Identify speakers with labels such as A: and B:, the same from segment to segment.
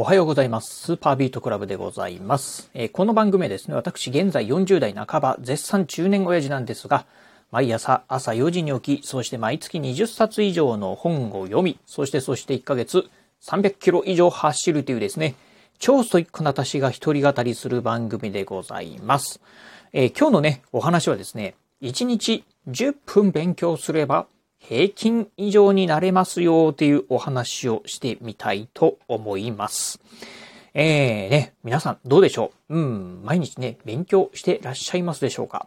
A: おはようございます。スーパービートクラブでございます。えー、この番組はですね、私現在40代半ば、絶賛中年親父なんですが、毎朝朝4時に起き、そして毎月20冊以上の本を読み、そしてそして1ヶ月300キロ以上走るというですね、超ストイックな私が一人語りする番組でございます。えー、今日のね、お話はですね、1日10分勉強すれば平均以上になれますよというお話をしてみたいと思います。えーね、皆さんどうでしょう？うん、毎日ね、勉強してらっしゃいますでしょうか？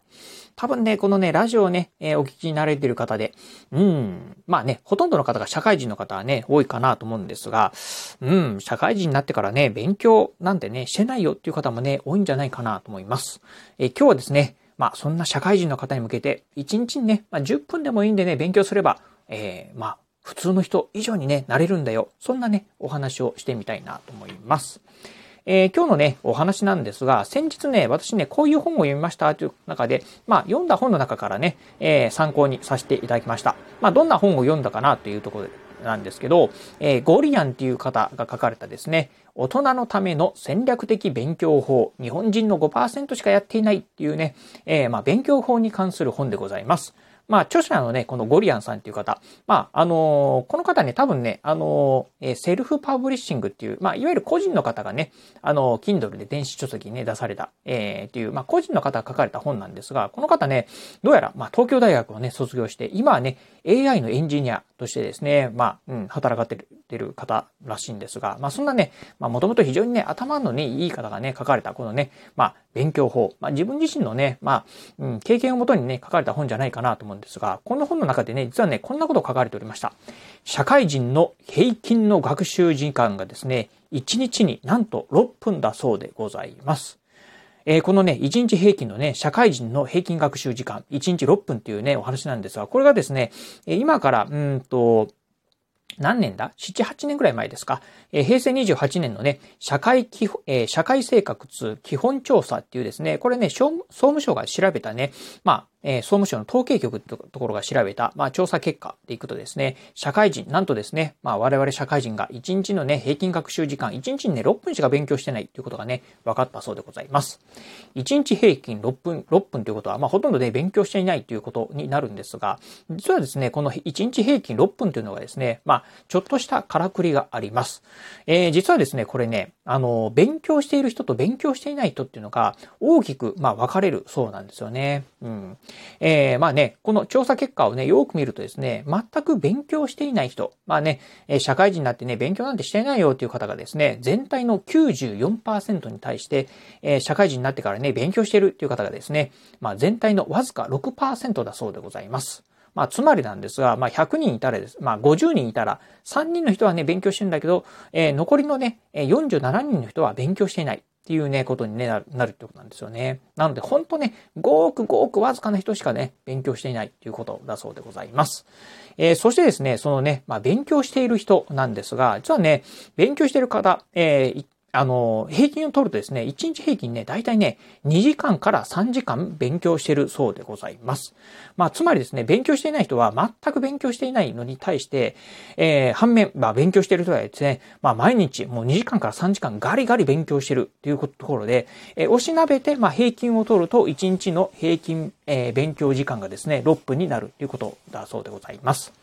A: 多分ね、このね、ラジオをね、えー、お聞きになれてる方で、うん、まあね、ほとんどの方が社会人の方はね、多いかなと思うんですが、うん、社会人になってからね、勉強なんてね、してないよっていう方もね、多いんじゃないかなと思います。えー、今日はですね、まあ、そんな社会人の方に向けて、1日にね、まあ、10分でもいいんでね、勉強すれば、えー、まあ、普通の人以上にね、なれるんだよ。そんなね、お話をしてみたいなと思います。えー、今日のね、お話なんですが、先日ね、私ね、こういう本を読みましたという中で、まあ、読んだ本の中からね、えー、参考にさせていただきました。まあ、どんな本を読んだかなというところでなんですけど、えー、ゴリアンっていう方が書かれたですね、大人のための戦略的勉強法、日本人の5%しかやっていないっていうね、えー、まあ勉強法に関する本でございます。まあ、著者のね、このゴリアンさんっていう方、まあ、あのー、この方ね、多分ね、あのー、セルフパブリッシングっていう、まあ、いわゆる個人の方がね、あのー、Kindle で電子書籍にね、出された、えー、っていう、まあ、個人の方が書かれた本なんですが、この方ね、どうやら、まあ、東京大学をね、卒業して、今はね、AI のエンジニアとしてですね、まあ、うん、働かってる方らしいんですが、まあ、そんなね、まあ、もともと非常にね、頭のね、いい方がね、書かれた、このね、まあ、勉強法、まあ、自分自身のね、まあ、うん、経験をもとにね、書かれた本じゃないかなと思うんですが、この本の中でね、実はね、こんなこと書かれておりました。社会人の平均の学習時間がですね、1日になんと6分だそうでございます。えー、このね、1日平均のね、社会人の平均学習時間、1日6分っていうね、お話なんですが、これがですね、今から、うんと、何年だ ?7、8年ぐらい前ですか？えー、平成28年のね、社会基本、えー、社会生活基本調査っていうですね、これね、総務省が調べたね、まあ、えー、総務省の統計局とところが調べた、まあ、調査結果でいくとですね、社会人、なんとですね、まあ、我々社会人が1日のね、平均学習時間、1日にね、6分しか勉強してないということがね、分かったそうでございます。1日平均6分、6分ということは、まあ、ほとんどね、勉強していないということになるんですが、実はですね、この1日平均6分というのがですね、まあ、ちょっとしたからくりがあります。えー、実はですね、これね、あの、勉強している人と勉強していない人っていうのが大きく、まあ、分かれるそうなんですよね。うん。えー、まあね、この調査結果をね、よく見るとですね、全く勉強していない人、まあね、社会人になってね、勉強なんてしてないよっていう方がですね、全体の94%に対して、えー、社会人になってからね、勉強してるっていう方がですね、まあ全体のわずか6%だそうでございます。まあ、つまりなんですが、まあ、100人いたらです。まあ、50人いたら、3人の人はね、勉強してるんだけど、えー、残りのね、47人の人は勉強していない。っていうね、ことに、ね、なるってことなんですよね。なので、ほんとね、ごくごくわずかな人しかね、勉強していないっていうことだそうでございます。えー、そしてですね、そのね、まあ、勉強している人なんですが、実はね、勉強している方、えー、あの、平均を取るとですね、1日平均ね、だいたいね、2時間から3時間勉強してるそうでございます。まあ、つまりですね、勉強していない人は全く勉強していないのに対して、えー、反面、まあ、勉強してる人はですね、まあ、毎日もう2時間から3時間ガリガリ勉強しているというところで、えー、押しなべて、まあ、平均を取ると1日の平均、えー、勉強時間がですね、6分になるということだそうでございます。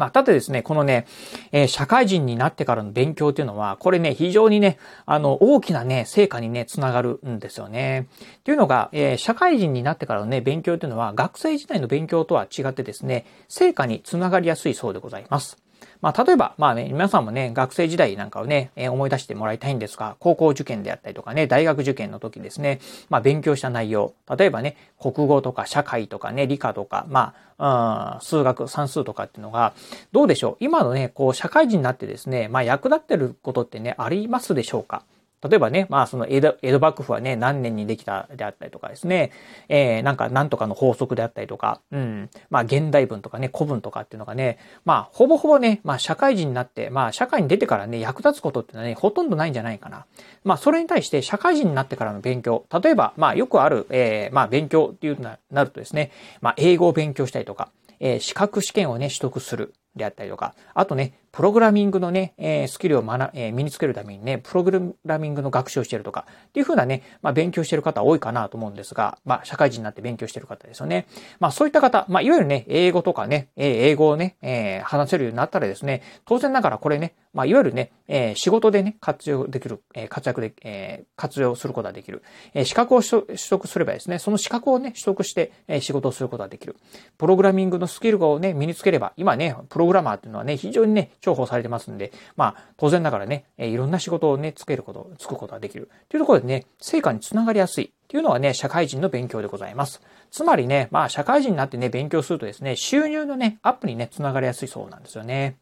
A: まあ、ただですね、このね、えー、社会人になってからの勉強っていうのは、これね、非常にね、あの、大きなね、成果にね、つながるんですよね。というのが、えー、社会人になってからのね、勉強っていうのは、学生時代の勉強とは違ってですね、成果につながりやすいそうでございます。まあ、例えば、まあね、皆さんもね、学生時代なんかをね、えー、思い出してもらいたいんですが、高校受験であったりとかね、大学受験の時ですね、まあ、勉強した内容、例えばね、国語とか社会とかね、理科とか、まあ、うん、数学、算数とかっていうのが、どうでしょう？今のね、こう、社会人になってですね、まあ、役立ってることってね、ありますでしょうか？例えばね、まあその江戸江戸幕府はね、何年にできたであったりとかですね、えー、なんかなんとかの法則であったりとか、うん、まあ現代文とかね、古文とかっていうのがね、まあほぼほぼね、まあ社会人になって、まあ社会に出てからね、役立つことってのはね、ほとんどないんじゃないかな。まあそれに対して社会人になってからの勉強、例えば、まあよくある、えー、まあ勉強っていうななるとですね、まあ英語を勉強したりとか、えー、資格試験をね、取得する。であったりとか、あとね、プログラミングのね、えー、スキルを学、えー、身につけるためにね、プログラミングの学習をしてるとか、っていうふうなね、まあ、勉強してる方多いかなと思うんですが、まあ、社会人になって勉強してる方ですよね。まあ、そういった方、まあ、いわゆるね、英語とかね、えー、英語をね、えー、話せるようになったらですね、当然ながらこれね、まあ、いわゆるね、えー、仕事でね、活用できる、えー、活躍で、えー、活用することができる。えー、資格を取得すればですね、その資格をね、取得して、えー、仕事をすることができる。プログラミングのスキルをね、身につければ、今ね、プロログラマーっていうのはね、非常にね、重宝されてますんで、まあ、当然ながらね、えー、いろんな仕事をね、つけること、つくことができる。というところでね、成果につながりやすい。っていうのはね、社会人の勉強でございます。つまりね、まあ、社会人になってね、勉強するとですね、収入のね、アップにね、つながりやすいそうなんですよね。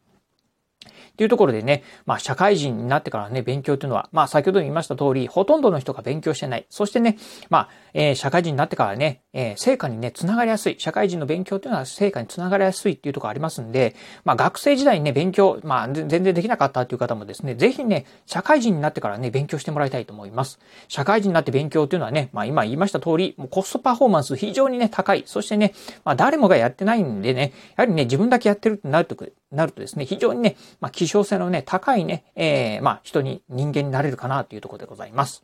A: っていうところでね、まあ社会人になってからね、勉強っていうのは、まあ先ほど言いました通り、ほとんどの人が勉強してない。そしてね、まあ、えー、社会人になってからね、えー、成果にね、つながりやすい。社会人の勉強っていうのは成果につながりやすいっていうところありますんで、まあ学生時代にね、勉強、まあ全然できなかったっていう方もですね、ぜひね、社会人になってからね、勉強してもらいたいと思います。社会人になって勉強っていうのはね、まあ今言いました通り、もうコストパフォーマンス非常にね、高い。そしてね、まあ誰もがやってないんでね、やはりね、自分だけやってるってなると、なるとですね、非常にね、まあ希少性のね、高いね、えー、まあ人に、人間になれるかなというところでございます。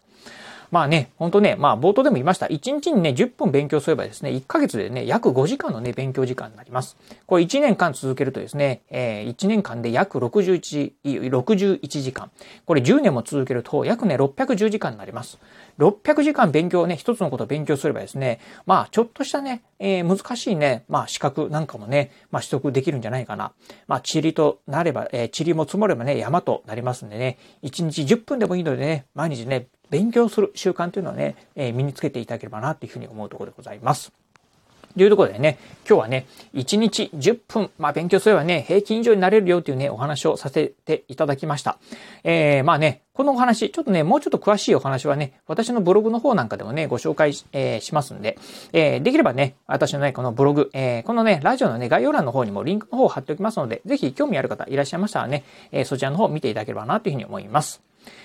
A: まあね、ほんとね、まあ冒頭でも言いました。1日にね、10分勉強すればですね、1ヶ月でね、約5時間のね、勉強時間になります。これ1年間続けるとですね、えー、1年間で約61、61時間。これ10年も続けると約ね、610時間になります。600時間勉強ね、一つのことを勉強すればですね、まあちょっとしたね、えー、難しいね、まあ資格なんかもね、まあ取得できるんじゃないかな。まあ塵となれば、えー、塵も積もればね、山となりますんでね、1日10分でもいいのでね、毎日ね、勉強する習慣というのはね、えー、身につけていただければなというふうに思うところでございます。というところでね、今日はね、1日10分、まあ勉強すればね、平均以上になれるよというね、お話をさせていただきました。えー、まあね、このお話、ちょっとね、もうちょっと詳しいお話はね、私のブログの方なんかでもね、ご紹介し,、えー、しますんで、えー、できればね、私のね、このブログ、えー、このね、ラジオのね、概要欄の方にもリンクの方を貼っておきますので、ぜひ興味ある方いらっしゃいましたらね、えー、そちらの方を見ていただければなというふうに思います。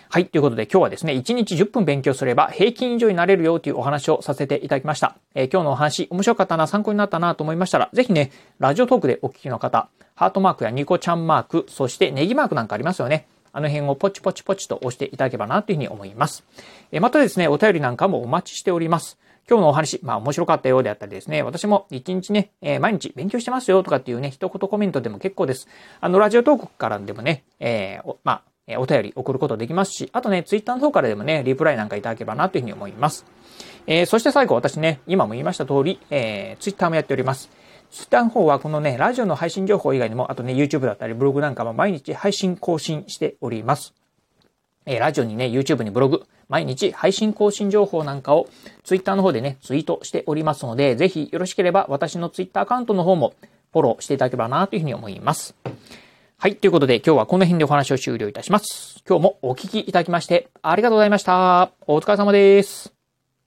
A: はい。ということで今日はですね、1日10分勉強すれば平均以上になれるよというお話をさせていただきました。えー、今日のお話面白かったな、参考になったなと思いましたら、ぜひね、ラジオトークでお聞きの方、ハートマークやニコちゃんマーク、そしてネギマークなんかありますよね。あの辺をポチポチポチと押していただければなというふうに思います。えまたですね、お便りなんかもお待ちしております。今日のお話、まあ面白かったようであったりですね、私も一日ね、えー、毎日勉強してますよとかっていうね、一言コメントでも結構です。あの、ラジオトークからでもね、えー、まあ、えお便り送ることできますし、あとね、ツイッターの方からでもね、リプライなんかいただければなというふうに思います。えー、そして最後、私ね、今も言いました通り、えー、ツイッターもやっております。ツイッターの方はこのね、ラジオの配信情報以外にも、あとね、YouTube だったりブログなんかも毎日配信更新しております。えー、ラジオにね、YouTube にブログ、毎日配信更新情報なんかを Twitter の方でね、ツイートしておりますので、ぜひよろしければ私の Twitter アカウントの方もフォローしていただければなというふうに思います。はい。ということで今日はこの辺でお話を終了いたします。今日もお聞きいただきましてありがとうございました。お疲れ様です。